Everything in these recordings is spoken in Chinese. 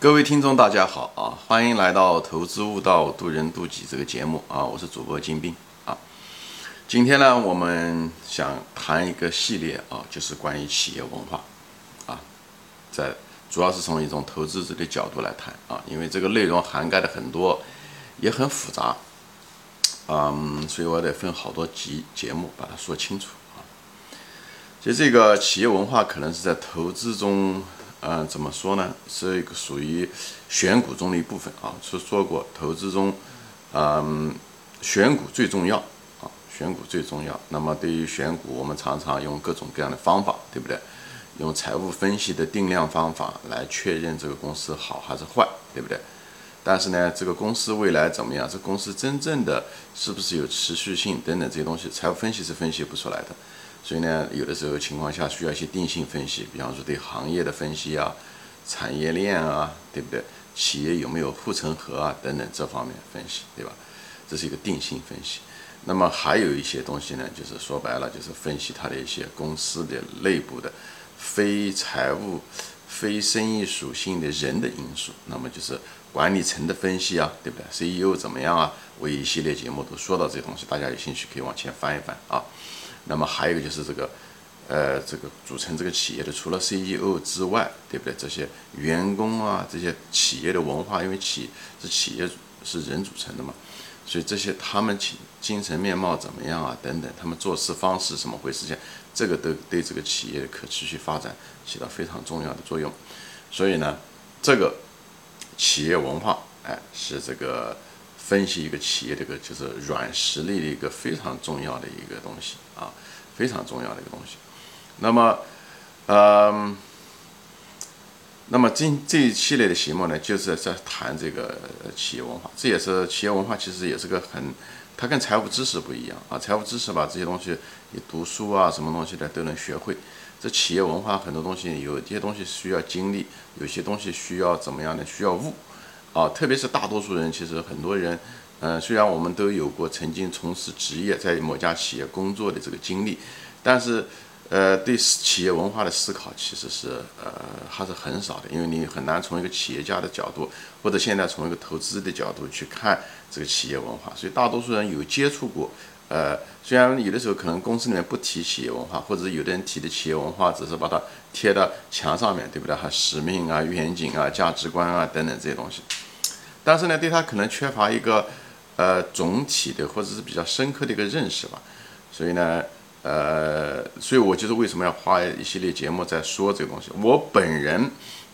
各位听众，大家好啊！欢迎来到《投资悟道，渡人渡己》这个节目啊！我是主播金兵啊。今天呢，我们想谈一个系列啊，就是关于企业文化啊，在主要是从一种投资者的角度来谈啊，因为这个内容涵盖的很多，也很复杂，嗯，所以我得分好多集节目把它说清楚啊。其实这个企业文化可能是在投资中。嗯，怎么说呢？是一个属于选股中的一部分啊。是说过，投资中，嗯，选股最重要啊，选股最重要。那么对于选股，我们常常用各种各样的方法，对不对？用财务分析的定量方法来确认这个公司好还是坏，对不对？但是呢，这个公司未来怎么样？这公司真正的是不是有持续性等等这些东西，财务分析是分析不出来的。所以呢，有的时候情况下需要一些定性分析，比方说对行业的分析啊、产业链啊，对不对？企业有没有护城河啊等等这方面分析，对吧？这是一个定性分析。那么还有一些东西呢，就是说白了就是分析它的一些公司的内部的非财务、非生意属性的人的因素。那么就是管理层的分析啊，对不对？CEO 怎么样啊？我一系列节目都说到这些东西，大家有兴趣可以往前翻一翻啊。那么还有一个就是这个，呃，这个组成这个企业的，除了 CEO 之外，对不对？这些员工啊，这些企业的文化，因为企是企业是人组成的嘛，所以这些他们精精神面貌怎么样啊？等等，他们做事方式怎么回事？这这个都对这个企业的可持续发展起到非常重要的作用。所以呢，这个企业文化，哎，是这个。分析一个企业这个就是软实力的一个非常重要的一个东西啊，非常重要的一个东西。那么，嗯，那么今这一系列的节目呢，就是在谈这个企业文化。这也是企业文化，其实也是个很，它跟财务知识不一样啊。财务知识吧，这些东西你读书啊，什么东西的都能学会。这企业文化很多东西，有些东西需要经历，有些东西需要怎么样呢，需要悟。啊，特别是大多数人，其实很多人，嗯，虽然我们都有过曾经从事职业，在某家企业工作的这个经历，但是，呃，对企业文化的思考其实是呃还是很少的，因为你很难从一个企业家的角度，或者现在从一个投资的角度去看这个企业文化，所以大多数人有接触过。呃，虽然有的时候可能公司里面不提企业文化，或者有的人提的企业文化只是把它贴到墙上面，对不对？还使命啊、愿景啊、价值观啊等等这些东西，但是呢，对他可能缺乏一个呃总体的或者是比较深刻的一个认识吧。所以呢，呃，所以我就是为什么要花一系列节目在说这个东西。我本人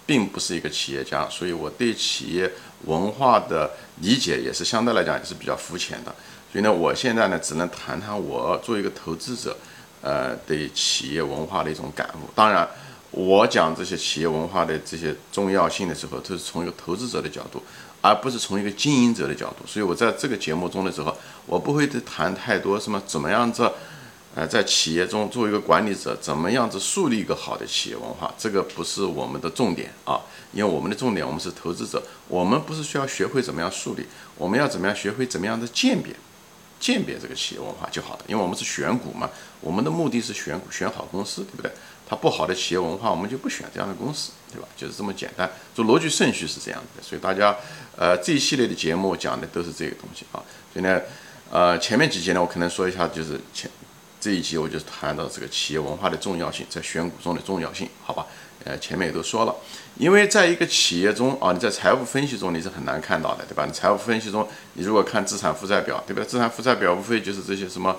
并不是一个企业家，所以我对企业文化的理解也是相对来讲也是比较肤浅的。所以呢，我现在呢，只能谈谈我作为一个投资者，呃，对企业文化的一种感悟。当然，我讲这些企业文化的这些重要性的时候，都是从一个投资者的角度，而不是从一个经营者的角度。所以我在这个节目中的时候，我不会谈太多什么怎么样子，呃，在企业中作为一个管理者，怎么样子树立一个好的企业文化，这个不是我们的重点啊。因为我们的重点，我们是投资者，我们不是需要学会怎么样树立，我们要怎么样学会怎么样的鉴别。鉴别这个企业文化就好了，因为我们是选股嘛，我们的目的是选股，选好公司，对不对？它不好的企业文化，我们就不选这样的公司，对吧？就是这么简单，就逻辑顺序是这样的。所以大家，呃，这一系列的节目讲的都是这个东西啊。所以呢，呃，前面几节呢，我可能说一下，就是前这一集我就谈到这个企业文化的重要性，在选股中的重要性，好吧？呃，前面也都说了，因为在一个企业中啊，你在财务分析中你是很难看到的，对吧？你财务分析中，你如果看资产负债表，对吧？资产负债表无非就是这些什么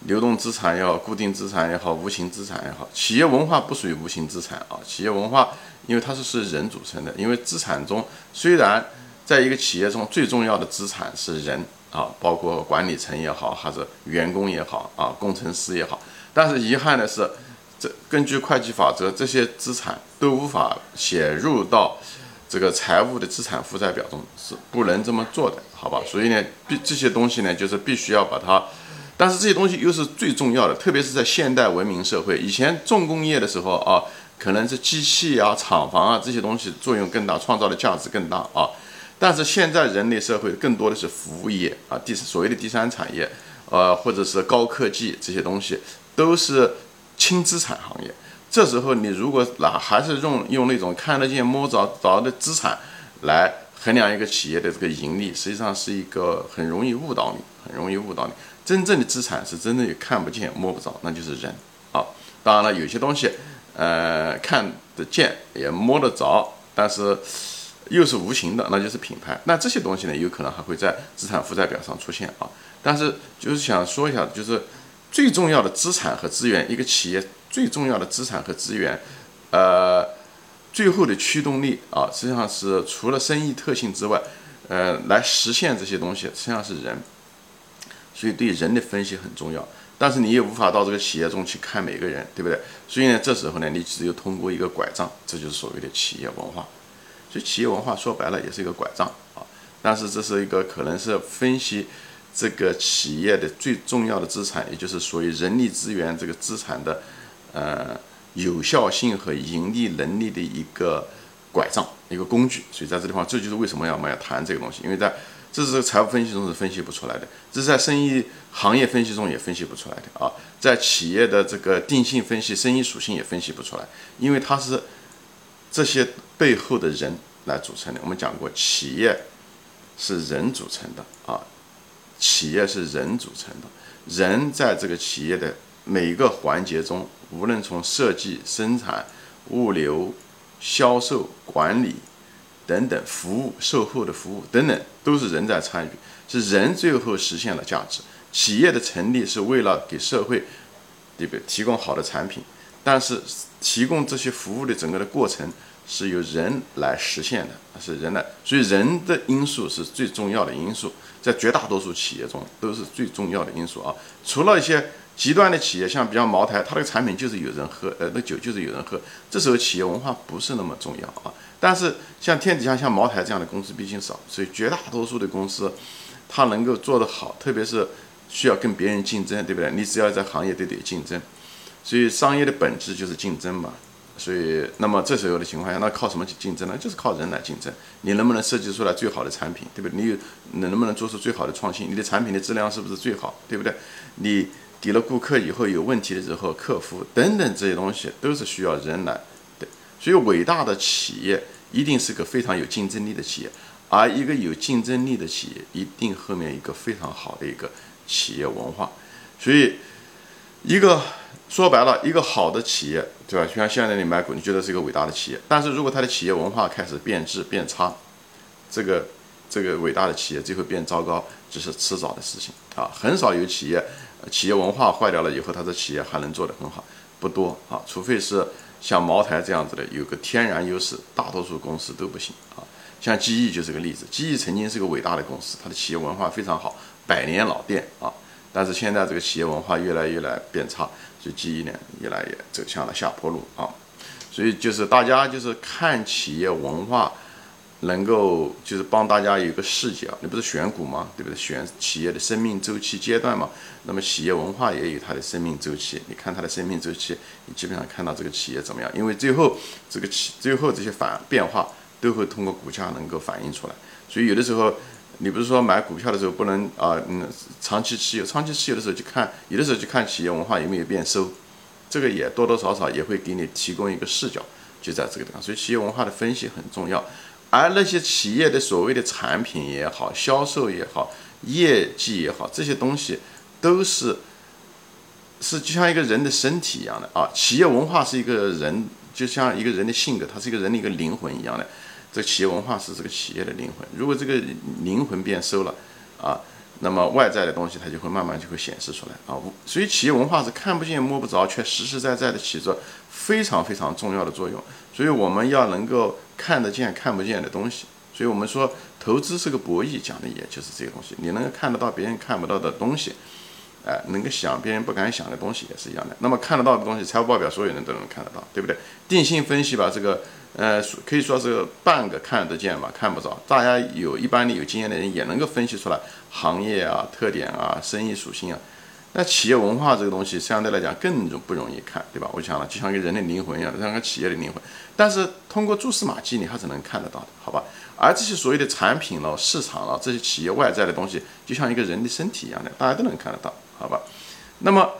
流动资产也好，固定资产也好，无形资产也好。企业文化不属于无形资产啊，企业文化因为它是是人组成的，因为资产中虽然在一个企业中最重要的资产是人啊，包括管理层也好，还是员工也好啊，工程师也好，但是遗憾的是。这根据会计法则，这些资产都无法写入到这个财务的资产负债表中，是不能这么做的，好吧？所以呢，必这些东西呢，就是必须要把它，但是这些东西又是最重要的，特别是在现代文明社会，以前重工业的时候啊，可能是机器啊、厂房啊这些东西作用更大，创造的价值更大啊。但是现在人类社会更多的是服务业啊，第所谓的第三产业，呃，或者是高科技这些东西都是。轻资产行业，这时候你如果拿还是用用那种看得见摸着着的资产来衡量一个企业的这个盈利，实际上是一个很容易误导你，很容易误导你。真正的资产是真正也看不见摸不着，那就是人啊。当然了，有些东西，呃，看得见也摸得着，但是又是无形的，那就是品牌。那这些东西呢，有可能还会在资产负债表上出现啊。但是就是想说一下，就是最重要的资产和资源，一个企业最重要的资产和资源，呃，最后的驱动力啊，实际上是除了生意特性之外，呃，来实现这些东西，实际上是人。所以对人的分析很重要，但是你也无法到这个企业中去看每个人，对不对？所以呢，这时候呢，你只有通过一个拐杖，这就是所谓的企业文化。所以企业文化说白了也是一个拐杖啊，但是这是一个可能是分析这个企业的最重要的资产，也就是属于人力资源这个资产的呃有效性和盈利能力的一个拐杖，一个工具。所以在这地方，这就是为什么要我们要谈这个东西，因为在。这是财务分析中是分析不出来的，这是在生意行业分析中也分析不出来的啊，在企业的这个定性分析、生意属性也分析不出来，因为它是这些背后的人来组成的。我们讲过，企业是人组成的啊，企业是人组成的，人在这个企业的每一个环节中，无论从设计、生产、物流、销售、管理。等等，服务售后的服务等等，都是人在参与，是人最后实现了价值。企业的成立是为了给社会，对不对？提供好的产品，但是提供这些服务的整个的过程是由人来实现的，是人来，所以人的因素是最重要的因素，在绝大多数企业中都是最重要的因素啊。除了一些极端的企业，像比较茅台，它的产品就是有人喝，呃，那酒就是有人喝，这时候企业文化不是那么重要啊。但是像天底下像茅台这样的公司毕竟少，所以绝大多数的公司，它能够做得好，特别是需要跟别人竞争，对不对？你只要在行业都得竞争，所以商业的本质就是竞争嘛。所以那么这时候的情况下，那靠什么去竞争呢？就是靠人来竞争。你能不能设计出来最好的产品，对不对？你有能不能做出最好的创新？你的产品的质量是不是最好，对不对？你给了顾客以后有问题的时候，客服等等这些东西都是需要人来。的，所以伟大的企业。一定是个非常有竞争力的企业，而一个有竞争力的企业，一定后面一个非常好的一个企业文化。所以，一个说白了，一个好的企业，对吧？就像现在你买股，你觉得是一个伟大的企业，但是如果它的企业文化开始变质变差，这个这个伟大的企业最后变糟糕，只是迟早的事情啊。很少有企业企业文化坏掉了以后，它的企业还能做得很好，不多啊，除非是。像茅台这样子的有个天然优势，大多数公司都不行啊。像记忆就是个例子，记忆曾经是个伟大的公司，它的企业文化非常好，百年老店啊。但是现在这个企业文化越来越来变差，所以记忆呢越来越走向了下坡路啊。所以就是大家就是看企业文化。能够就是帮大家有一个视角，你不是选股吗？对不对？选企业的生命周期阶段嘛。那么企业文化也有它的生命周期，你看它的生命周期，你基本上看到这个企业怎么样？因为最后这个企最后这些反变化都会通过股价能够反映出来。所以有的时候你不是说买股票的时候不能啊，嗯，长期持有，长期持有的时候就看，有的时候就看企业文化有没有变收，这个也多多少少也会给你提供一个视角，就在这个地方。所以企业文化的分析很重要。而那些企业的所谓的产品也好，销售也好，业绩也好，这些东西都是是就像一个人的身体一样的啊。企业文化是一个人，就像一个人的性格，它是一个人的一个灵魂一样的。这企业文化是这个企业的灵魂。如果这个灵魂变收了啊，那么外在的东西它就会慢慢就会显示出来啊。所以企业文化是看不见摸不着，却实实在在的起着非常非常重要的作用。所以我们要能够。看得见看不见的东西，所以我们说投资是个博弈，讲的也就是这个东西。你能够看得到别人看不到的东西，哎，能够想别人不敢想的东西也是一样的。那么看得到的东西，财务报表所有人都能看得到，对不对？定性分析吧，这个呃可以说是半个看得见吧，看不着。大家有一般的有经验的人也能够分析出来行业啊、特点啊、生意属性啊。那企业文化这个东西相对来讲更容不容易看，对吧？我想了，就像一个人的灵魂一样，像个企业的灵魂。但是通过蛛丝马迹，你还是能看得到的，好吧？而这些所谓的产品了、市场了，这些企业外在的东西，就像一个人的身体一样的，大家都能看得到，好吧？那么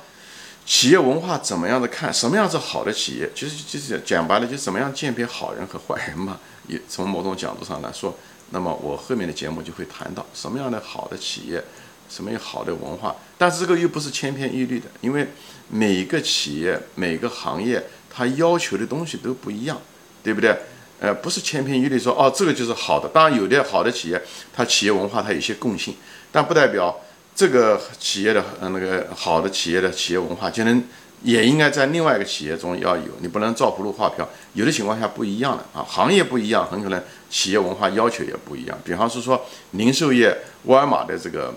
企业文化怎么样的看？什么样是好的企业？其实就是讲白了，就怎么样鉴别好人和坏人嘛。也从某种角度上来说，那么我后面的节目就会谈到什么样的好的企业，什么样好的文化。但是这个又不是千篇一律的，因为每个企业、每个行业，它要求的东西都不一样，对不对？呃，不是千篇一律说哦，这个就是好的。当然，有的好的企业，它企业文化它有些共性，但不代表。这个企业的呃那个好的企业的企业文化，就能也应该在另外一个企业中要有，你不能照葫芦画瓢。有的情况下不一样的啊，行业不一样，很可能企业文化要求也不一样。比方是说零售业，沃尔玛的这个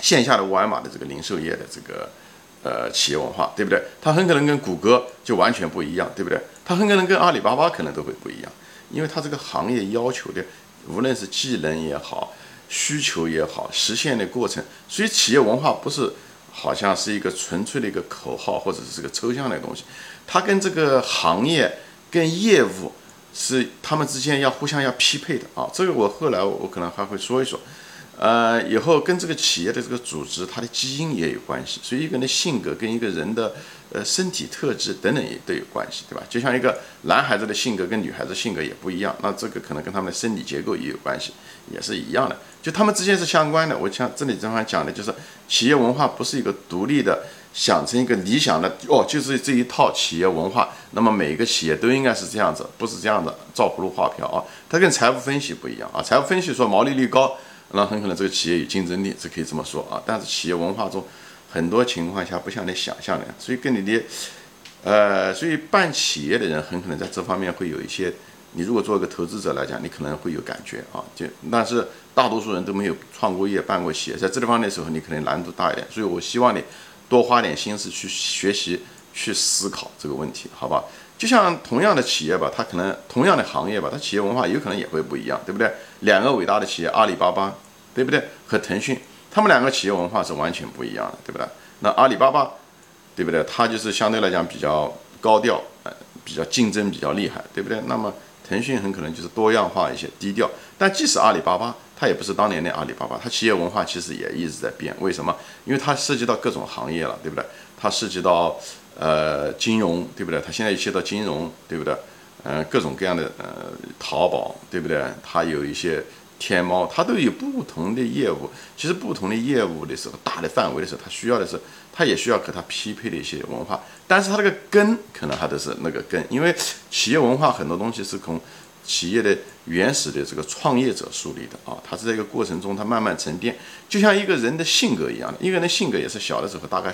线下的沃尔玛的这个零售业的这个呃企业文化，对不对？它很可能跟谷歌就完全不一样，对不对？它很可能跟阿里巴巴可能都会不一样，因为它这个行业要求的，无论是技能也好。需求也好，实现的过程，所以企业文化不是好像是一个纯粹的一个口号，或者是个抽象的东西，它跟这个行业、跟业务是他们之间要互相要匹配的啊。这个我后来我可能还会说一说。呃，以后跟这个企业的这个组织，它的基因也有关系，所以一个人的性格跟一个人的呃身体特质等等也都有关系，对吧？就像一个男孩子的性格跟女孩子性格也不一样，那这个可能跟他们的生理结构也有关系，也是一样的，就他们之间是相关的。我像这里这方讲的就是企业文化不是一个独立的，想成一个理想的哦，就是这一套企业文化，那么每一个企业都应该是这样子，不是这样的照葫芦画瓢啊。它跟财务分析不一样啊，财务分析说毛利率高。那很可能这个企业有竞争力，这可以这么说啊。但是企业文化中很多情况下不像你想象的，所以跟你的呃，所以办企业的人很可能在这方面会有一些。你如果做一个投资者来讲，你可能会有感觉啊。就但是大多数人都没有创过业、办过企业，在这地方的时候，你可能难度大一点。所以我希望你多花点心思去学习、去思考这个问题，好吧？就像同样的企业吧，它可能同样的行业吧，它企业文化有可能也会不一样，对不对？两个伟大的企业，阿里巴巴，对不对？和腾讯，他们两个企业文化是完全不一样的，对不对？那阿里巴巴，对不对？它就是相对来讲比较高调，呃，比较竞争比较厉害，对不对？那么腾讯很可能就是多样化一些，低调。但即使阿里巴巴，它也不是当年的阿里巴巴，它企业文化其实也一直在变。为什么？因为它涉及到各种行业了，对不对？它涉及到。呃，金融对不对？它现在一切到金融对不对？嗯，各种各样的呃，淘宝对不对？它有一些天猫，它都有不同的业务。其实不同的业务的时候，大的范围的时候，它需要的是，它也需要和它匹配的一些文化。但是它那个根可能还都是那个根，因为企业文化很多东西是从企业的原始的这个创业者树立的啊，它是在一个过程中，它慢慢沉淀，就像一个人的性格一样的，一个人的性格也是小的时候，大概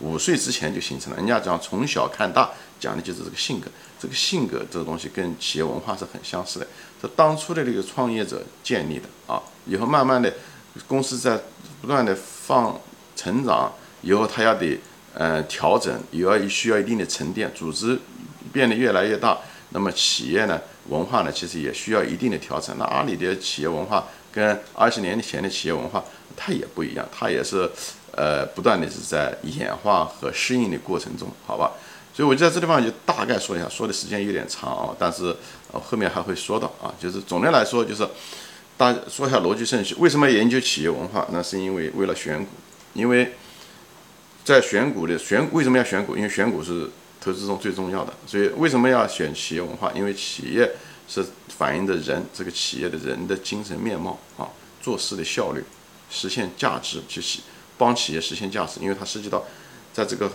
五岁之前就形成了。人家讲从小看大，讲的就是这个性格。这个性格这个东西跟企业文化是很相似的，是当初的这个创业者建立的啊，以后慢慢的公司在不断的放成长，以后他要得呃调整，也要需要一定的沉淀，组织变得越来越大。那么企业呢，文化呢，其实也需要一定的调整。那阿里的企业文化跟二十年前的企业文化，它也不一样，它也是，呃，不断的是在演化和适应的过程中，好吧？所以我就在这地方就大概说一下，说的时间有点长啊，但是后面还会说到啊，就是总的来说就是，大说一下逻辑顺序。为什么研究企业文化？那是因为为了选股，因为在选股的选为什么要选股？因为选股是。投资中最重要的，所以为什么要选企业文化？因为企业是反映的人这个企业的人的精神面貌啊，做事的效率，实现价值，去帮企业实现价值。因为它涉及到在这个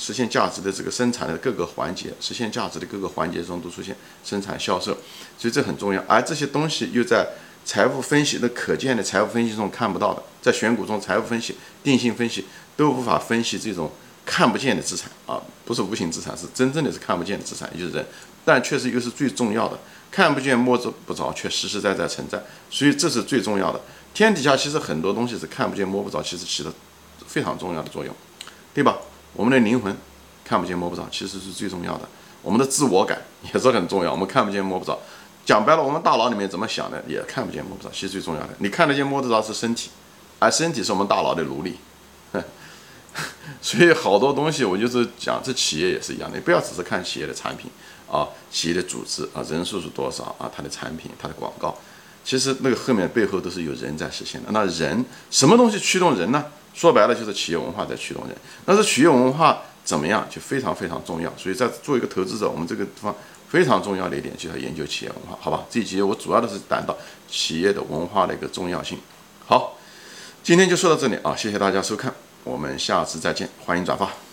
实现价值的这个生产的各个环节，实现价值的各个环节中都出现生产销售，所以这很重要。而这些东西又在财务分析的可见的财务分析中看不到的，在选股中财务分析、定性分析都无法分析这种。看不见的资产啊，不是无形资产，是真正的是看不见的资产，也就是人，但确实又是最重要的，看不见摸着不着，却实实在在存在，所以这是最重要的。天底下其实很多东西是看不见摸不着，其实起了非常重要的作用，对吧？我们的灵魂看不见摸不着，其实是最重要的。我们的自我感也是很重要，我们看不见摸不着。讲白了，我们大脑里面怎么想的也看不见摸不着，其实最重要的，你看得见摸得着是身体，而身体是我们大脑的奴隶。所以好多东西，我就是讲，这企业也是一样的，你不要只是看企业的产品啊，企业的组织啊，人数是多少啊，它的产品、它的广告，其实那个后面背后都是有人在实现的。那人什么东西驱动人呢？说白了就是企业文化在驱动人。那这企业文化怎么样，就非常非常重要。所以在做一个投资者，我们这个地方非常重要的一点就是要研究企业文化，好吧？这一节我主要的是谈到企业的文化的一个重要性。好，今天就说到这里啊，谢谢大家收看。我们下次再见欢迎转发。